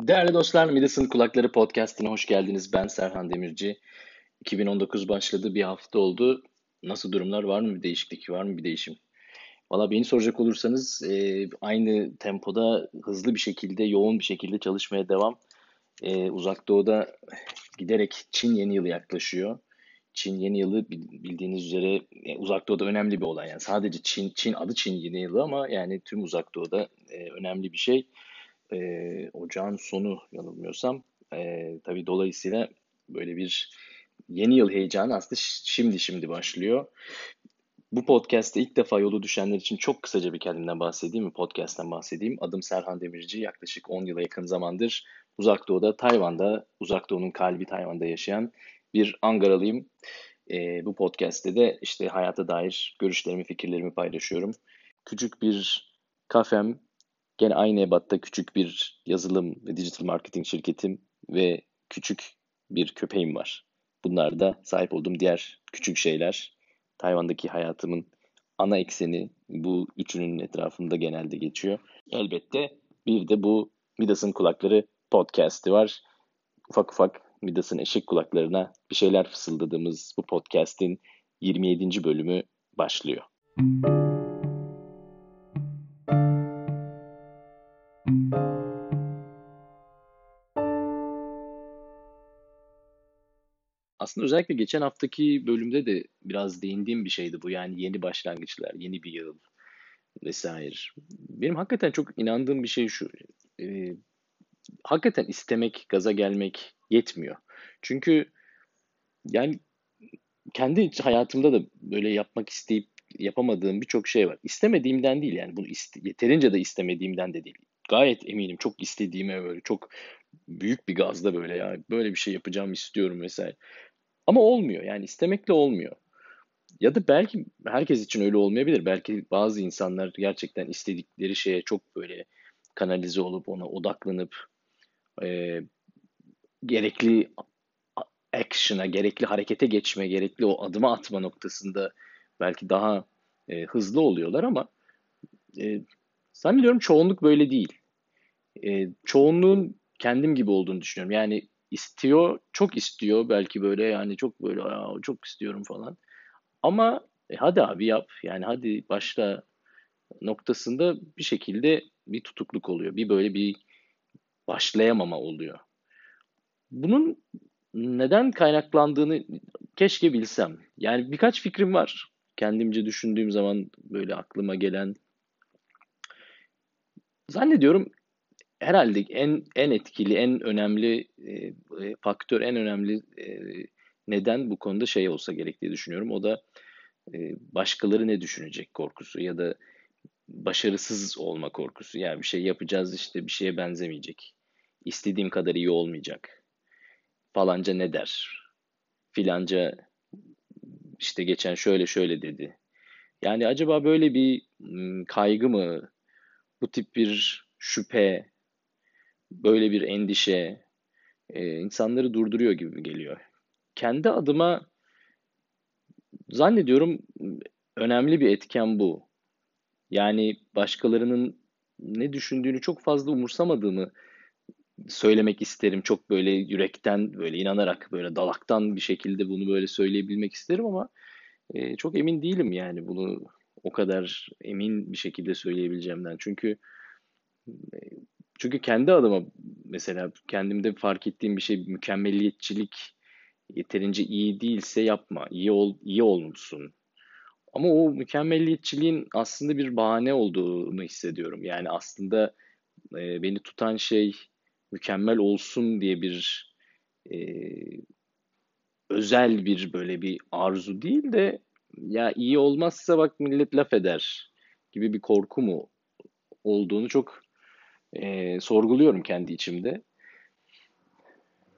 Değerli dostlar, Midas'ın Kulakları Podcast'ine hoş geldiniz. Ben Serhan Demirci. 2019 başladı, bir hafta oldu. Nasıl durumlar? Var mı bir değişiklik, var mı bir değişim? Valla beni soracak olursanız e, aynı tempoda hızlı bir şekilde, yoğun bir şekilde çalışmaya devam. E, Uzak Doğu'da giderek Çin yeni yılı yaklaşıyor. Çin yeni yılı bildiğiniz üzere e, Uzak Doğu'da önemli bir olay. Yani sadece Çin, Çin adı Çin yeni yılı ama yani tüm Uzak Doğu'da e, önemli bir şey e, ocağın sonu yanılmıyorsam. E, tabii dolayısıyla böyle bir yeni yıl heyecanı aslında şimdi şimdi başlıyor. Bu podcast'te ilk defa yolu düşenler için çok kısaca bir kendimden bahsedeyim mi? Podcast'ten bahsedeyim. Adım Serhan Demirci. Yaklaşık 10 yıla yakın zamandır Uzak Doğu'da, Tayvan'da, Uzak Doğu'nun kalbi Tayvan'da yaşayan bir Angaralıyım. E, bu podcast'te de işte hayata dair görüşlerimi, fikirlerimi paylaşıyorum. Küçük bir kafem, Gene aynı ebatta küçük bir yazılım ve digital marketing şirketim ve küçük bir köpeğim var. Bunlar da sahip olduğum diğer küçük şeyler. Tayvan'daki hayatımın ana ekseni bu üçünün etrafında genelde geçiyor. Elbette bir de bu Midas'ın Kulakları podcast'i var. Ufak ufak Midas'ın eşek kulaklarına bir şeyler fısıldadığımız bu podcast'in 27. bölümü başlıyor. Müzik Aslında özellikle geçen haftaki bölümde de biraz değindiğim bir şeydi bu. Yani yeni başlangıçlar, yeni bir yıl vesaire. Benim hakikaten çok inandığım bir şey şu. E, hakikaten istemek, gaza gelmek yetmiyor. Çünkü yani kendi hayatımda da böyle yapmak isteyip yapamadığım birçok şey var. İstemediğimden değil yani bunu iste, yeterince de istemediğimden de değil. Gayet eminim çok istediğime böyle çok büyük bir gazda böyle ya böyle bir şey yapacağım istiyorum vesaire. Ama olmuyor yani istemekle olmuyor. Ya da belki herkes için öyle olmayabilir. Belki bazı insanlar gerçekten istedikleri şeye çok böyle kanalize olup ona odaklanıp e, gerekli action'a, gerekli harekete geçme, gerekli o adıma atma noktasında belki daha e, hızlı oluyorlar ama e, zannediyorum çoğunluk böyle değil. E, çoğunluğun kendim gibi olduğunu düşünüyorum. Yani istiyor, çok istiyor belki böyle yani çok böyle çok istiyorum falan. Ama e, hadi abi yap yani hadi başla noktasında bir şekilde bir tutukluk oluyor. Bir böyle bir başlayamama oluyor. Bunun neden kaynaklandığını keşke bilsem. Yani birkaç fikrim var. Kendimce düşündüğüm zaman böyle aklıma gelen. Zannediyorum herhalde en en etkili, en önemli e, e, faktör, en önemli e, neden bu konuda şey olsa gerek düşünüyorum. O da e, başkaları ne düşünecek korkusu ya da başarısız olma korkusu. Yani bir şey yapacağız işte bir şeye benzemeyecek. İstediğim kadar iyi olmayacak. Falanca ne der? Filanca işte geçen şöyle şöyle dedi. Yani acaba böyle bir kaygı mı, bu tip bir şüphe, böyle bir endişe e, insanları durduruyor gibi geliyor. Kendi adıma zannediyorum önemli bir etken bu. Yani başkalarının ne düşündüğünü çok fazla umursamadığımı söylemek isterim. Çok böyle yürekten böyle inanarak böyle dalaktan bir şekilde bunu böyle söyleyebilmek isterim ama e, çok emin değilim yani bunu o kadar emin bir şekilde söyleyebileceğimden. Çünkü e, çünkü kendi adıma mesela kendimde fark ettiğim bir şey mükemmeliyetçilik yeterince iyi değilse yapma. İyi ol iyi olmuşsun. Ama o mükemmeliyetçiliğin aslında bir bahane olduğunu hissediyorum. Yani aslında e, beni tutan şey mükemmel olsun diye bir e, özel bir böyle bir arzu değil de ya iyi olmazsa bak millet laf eder gibi bir korku mu olduğunu çok e, sorguluyorum kendi içimde.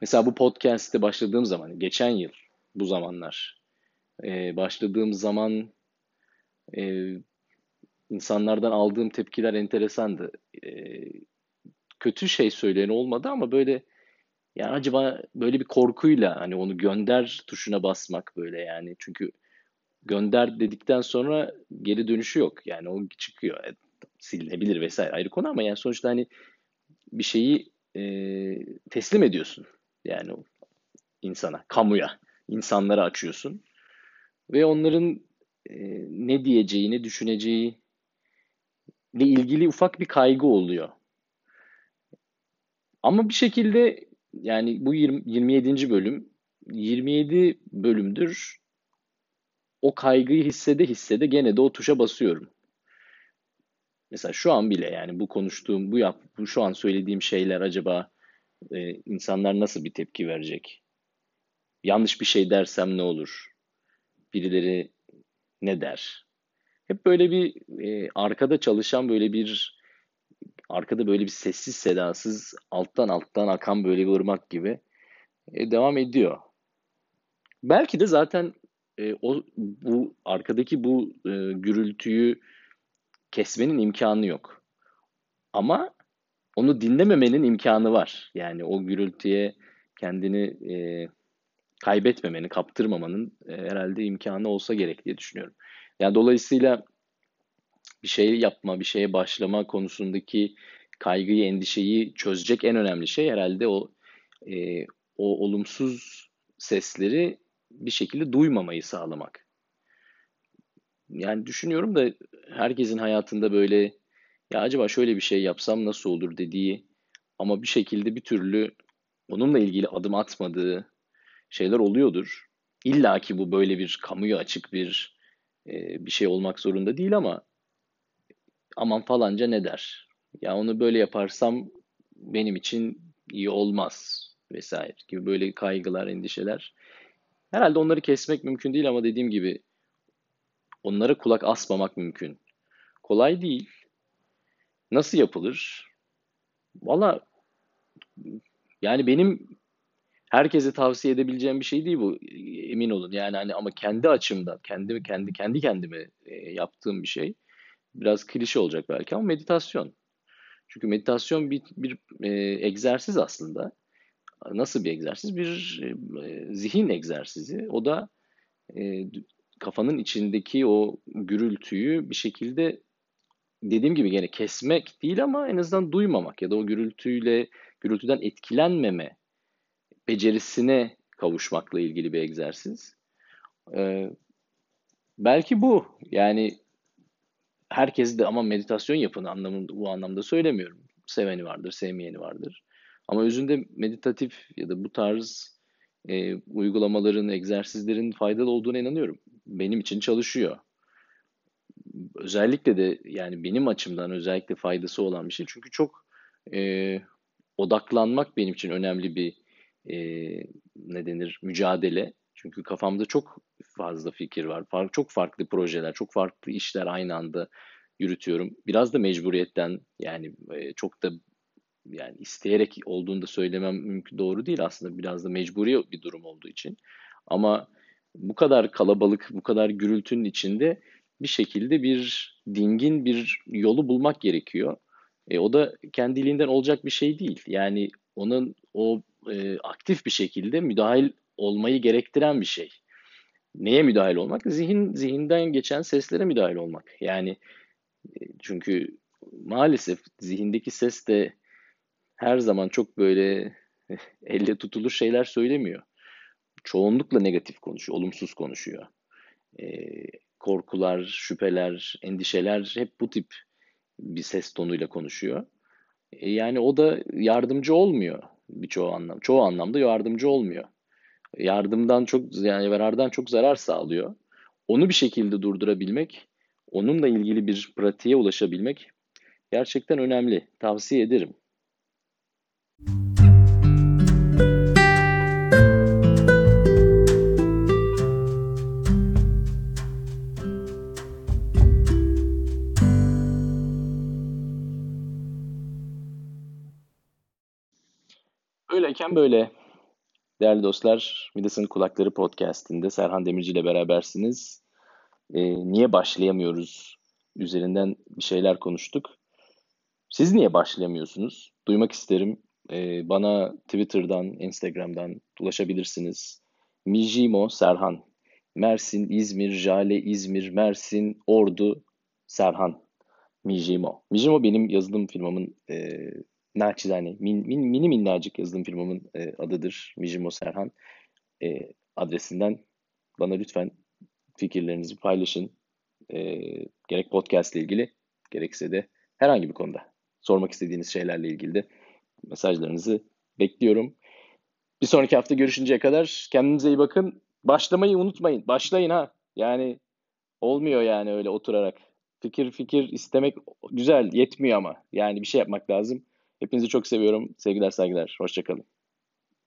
Mesela bu podcast'te başladığım zaman, geçen yıl bu zamanlar e, başladığım zaman e, insanlardan aldığım tepkiler enteresandı. E, kötü şey söyleyen olmadı ama böyle yani acaba böyle bir korkuyla hani onu gönder tuşuna basmak böyle yani çünkü gönder dedikten sonra geri dönüşü yok. Yani o çıkıyor silinebilir vesaire ayrı konu ama yani sonuçta hani bir şeyi e, teslim ediyorsun. Yani insana, kamuya, insanlara açıyorsun. Ve onların e, ne diyeceğini, düşüneceği ile ilgili ufak bir kaygı oluyor. Ama bir şekilde yani bu 20, 27. bölüm 27 bölümdür o kaygıyı hissede hissede gene de o tuşa basıyorum. Mesela şu an bile yani bu konuştuğum, bu yap, bu şu an söylediğim şeyler acaba e, insanlar nasıl bir tepki verecek? Yanlış bir şey dersem ne olur? Birileri ne der? Hep böyle bir e, arkada çalışan böyle bir arkada böyle bir sessiz sedasız alttan alttan akan böyle bir ırmak gibi e, devam ediyor. Belki de zaten e, o bu arkadaki bu e, gürültüyü kesmenin imkanı yok. Ama onu dinlememenin imkanı var. Yani o gürültüye kendini e, kaybetmemenin, kaptırmamanın e, herhalde imkanı olsa gerek diye düşünüyorum. Yani dolayısıyla bir şey yapma, bir şeye başlama konusundaki kaygıyı, endişeyi çözecek en önemli şey herhalde o e, o olumsuz sesleri bir şekilde duymamayı sağlamak. Yani düşünüyorum da herkesin hayatında böyle ya acaba şöyle bir şey yapsam nasıl olur dediği ama bir şekilde bir türlü onunla ilgili adım atmadığı şeyler oluyordur. İlla ki bu böyle bir kamuya açık bir e, bir şey olmak zorunda değil ama aman falanca ne der? Ya onu böyle yaparsam benim için iyi olmaz vesaire gibi böyle kaygılar, endişeler. Herhalde onları kesmek mümkün değil ama dediğim gibi onlara kulak asmamak mümkün. Kolay değil. Nasıl yapılır? Valla yani benim herkese tavsiye edebileceğim bir şey değil bu. Emin olun. Yani hani ama kendi açımdan, kendi kendi kendi kendime e, yaptığım bir şey. Biraz klişe olacak belki ama meditasyon. Çünkü meditasyon bir, bir e, egzersiz aslında. Nasıl bir egzersiz? Bir e, zihin egzersizi. O da e, kafanın içindeki o gürültüyü bir şekilde dediğim gibi gene kesmek değil ama en azından duymamak ya da o gürültüyle gürültüden etkilenmeme becerisine kavuşmakla ilgili bir egzersiz. Ee, belki bu yani herkes de ama meditasyon yapın anlamında bu anlamda söylemiyorum. Seveni vardır, sevmeyeni vardır. Ama özünde meditatif ya da bu tarz e, uygulamaların, egzersizlerin faydalı olduğuna inanıyorum. Benim için çalışıyor. Özellikle de yani benim açımdan özellikle faydası olan bir şey. Çünkü çok e, odaklanmak benim için önemli bir e, ne denir mücadele. Çünkü kafamda çok fazla fikir var. Fark, çok farklı projeler, çok farklı işler aynı anda yürütüyorum. Biraz da mecburiyetten yani e, çok da yani isteyerek olduğunu da söylemem mümkün doğru değil aslında biraz da mecburi bir durum olduğu için. Ama bu kadar kalabalık, bu kadar gürültünün içinde bir şekilde bir dingin bir yolu bulmak gerekiyor. E, o da kendiliğinden olacak bir şey değil. Yani onun o e, aktif bir şekilde müdahil olmayı gerektiren bir şey. Neye müdahil olmak? Zihin zihinden geçen seslere müdahil olmak. Yani e, çünkü maalesef zihindeki ses de her zaman çok böyle elle tutulur şeyler söylemiyor. Çoğunlukla negatif konuşuyor, olumsuz konuşuyor. E, korkular, şüpheler, endişeler hep bu tip bir ses tonuyla konuşuyor. E, yani o da yardımcı olmuyor birçoğu anlam. Çoğu anlamda yardımcı olmuyor. Yardımdan çok yani yarardan çok zarar sağlıyor. Onu bir şekilde durdurabilmek, onunla ilgili bir pratiğe ulaşabilmek gerçekten önemli. Tavsiye ederim. Böyleyken böyle. Değerli dostlar, Midas'ın Kulakları Podcast'inde Serhan Demirci ile berabersiniz. Ee, niye başlayamıyoruz üzerinden bir şeyler konuştuk. Siz niye başlayamıyorsunuz? Duymak isterim. Ee, bana Twitter'dan, Instagram'dan ulaşabilirsiniz. Mijimo Serhan. Mersin, İzmir, Jale, İzmir, Mersin, Ordu, Serhan. Mijimo. Mijimo benim yazılım firmamın e, naçizane min, min, mini minnacık yazılım firmamın e, adıdır Mijimo Serhan e, adresinden bana lütfen fikirlerinizi paylaşın. E, gerek podcast ile ilgili gerekse de herhangi bir konuda sormak istediğiniz şeylerle ilgili de mesajlarınızı bekliyorum. Bir sonraki hafta görüşünceye kadar kendinize iyi bakın. Başlamayı unutmayın. Başlayın ha. Yani olmuyor yani öyle oturarak. Fikir fikir istemek güzel, yetmiyor ama. Yani bir şey yapmak lazım. Hepinizi çok seviyorum. Sevgiler, saygılar. Hoşçakalın.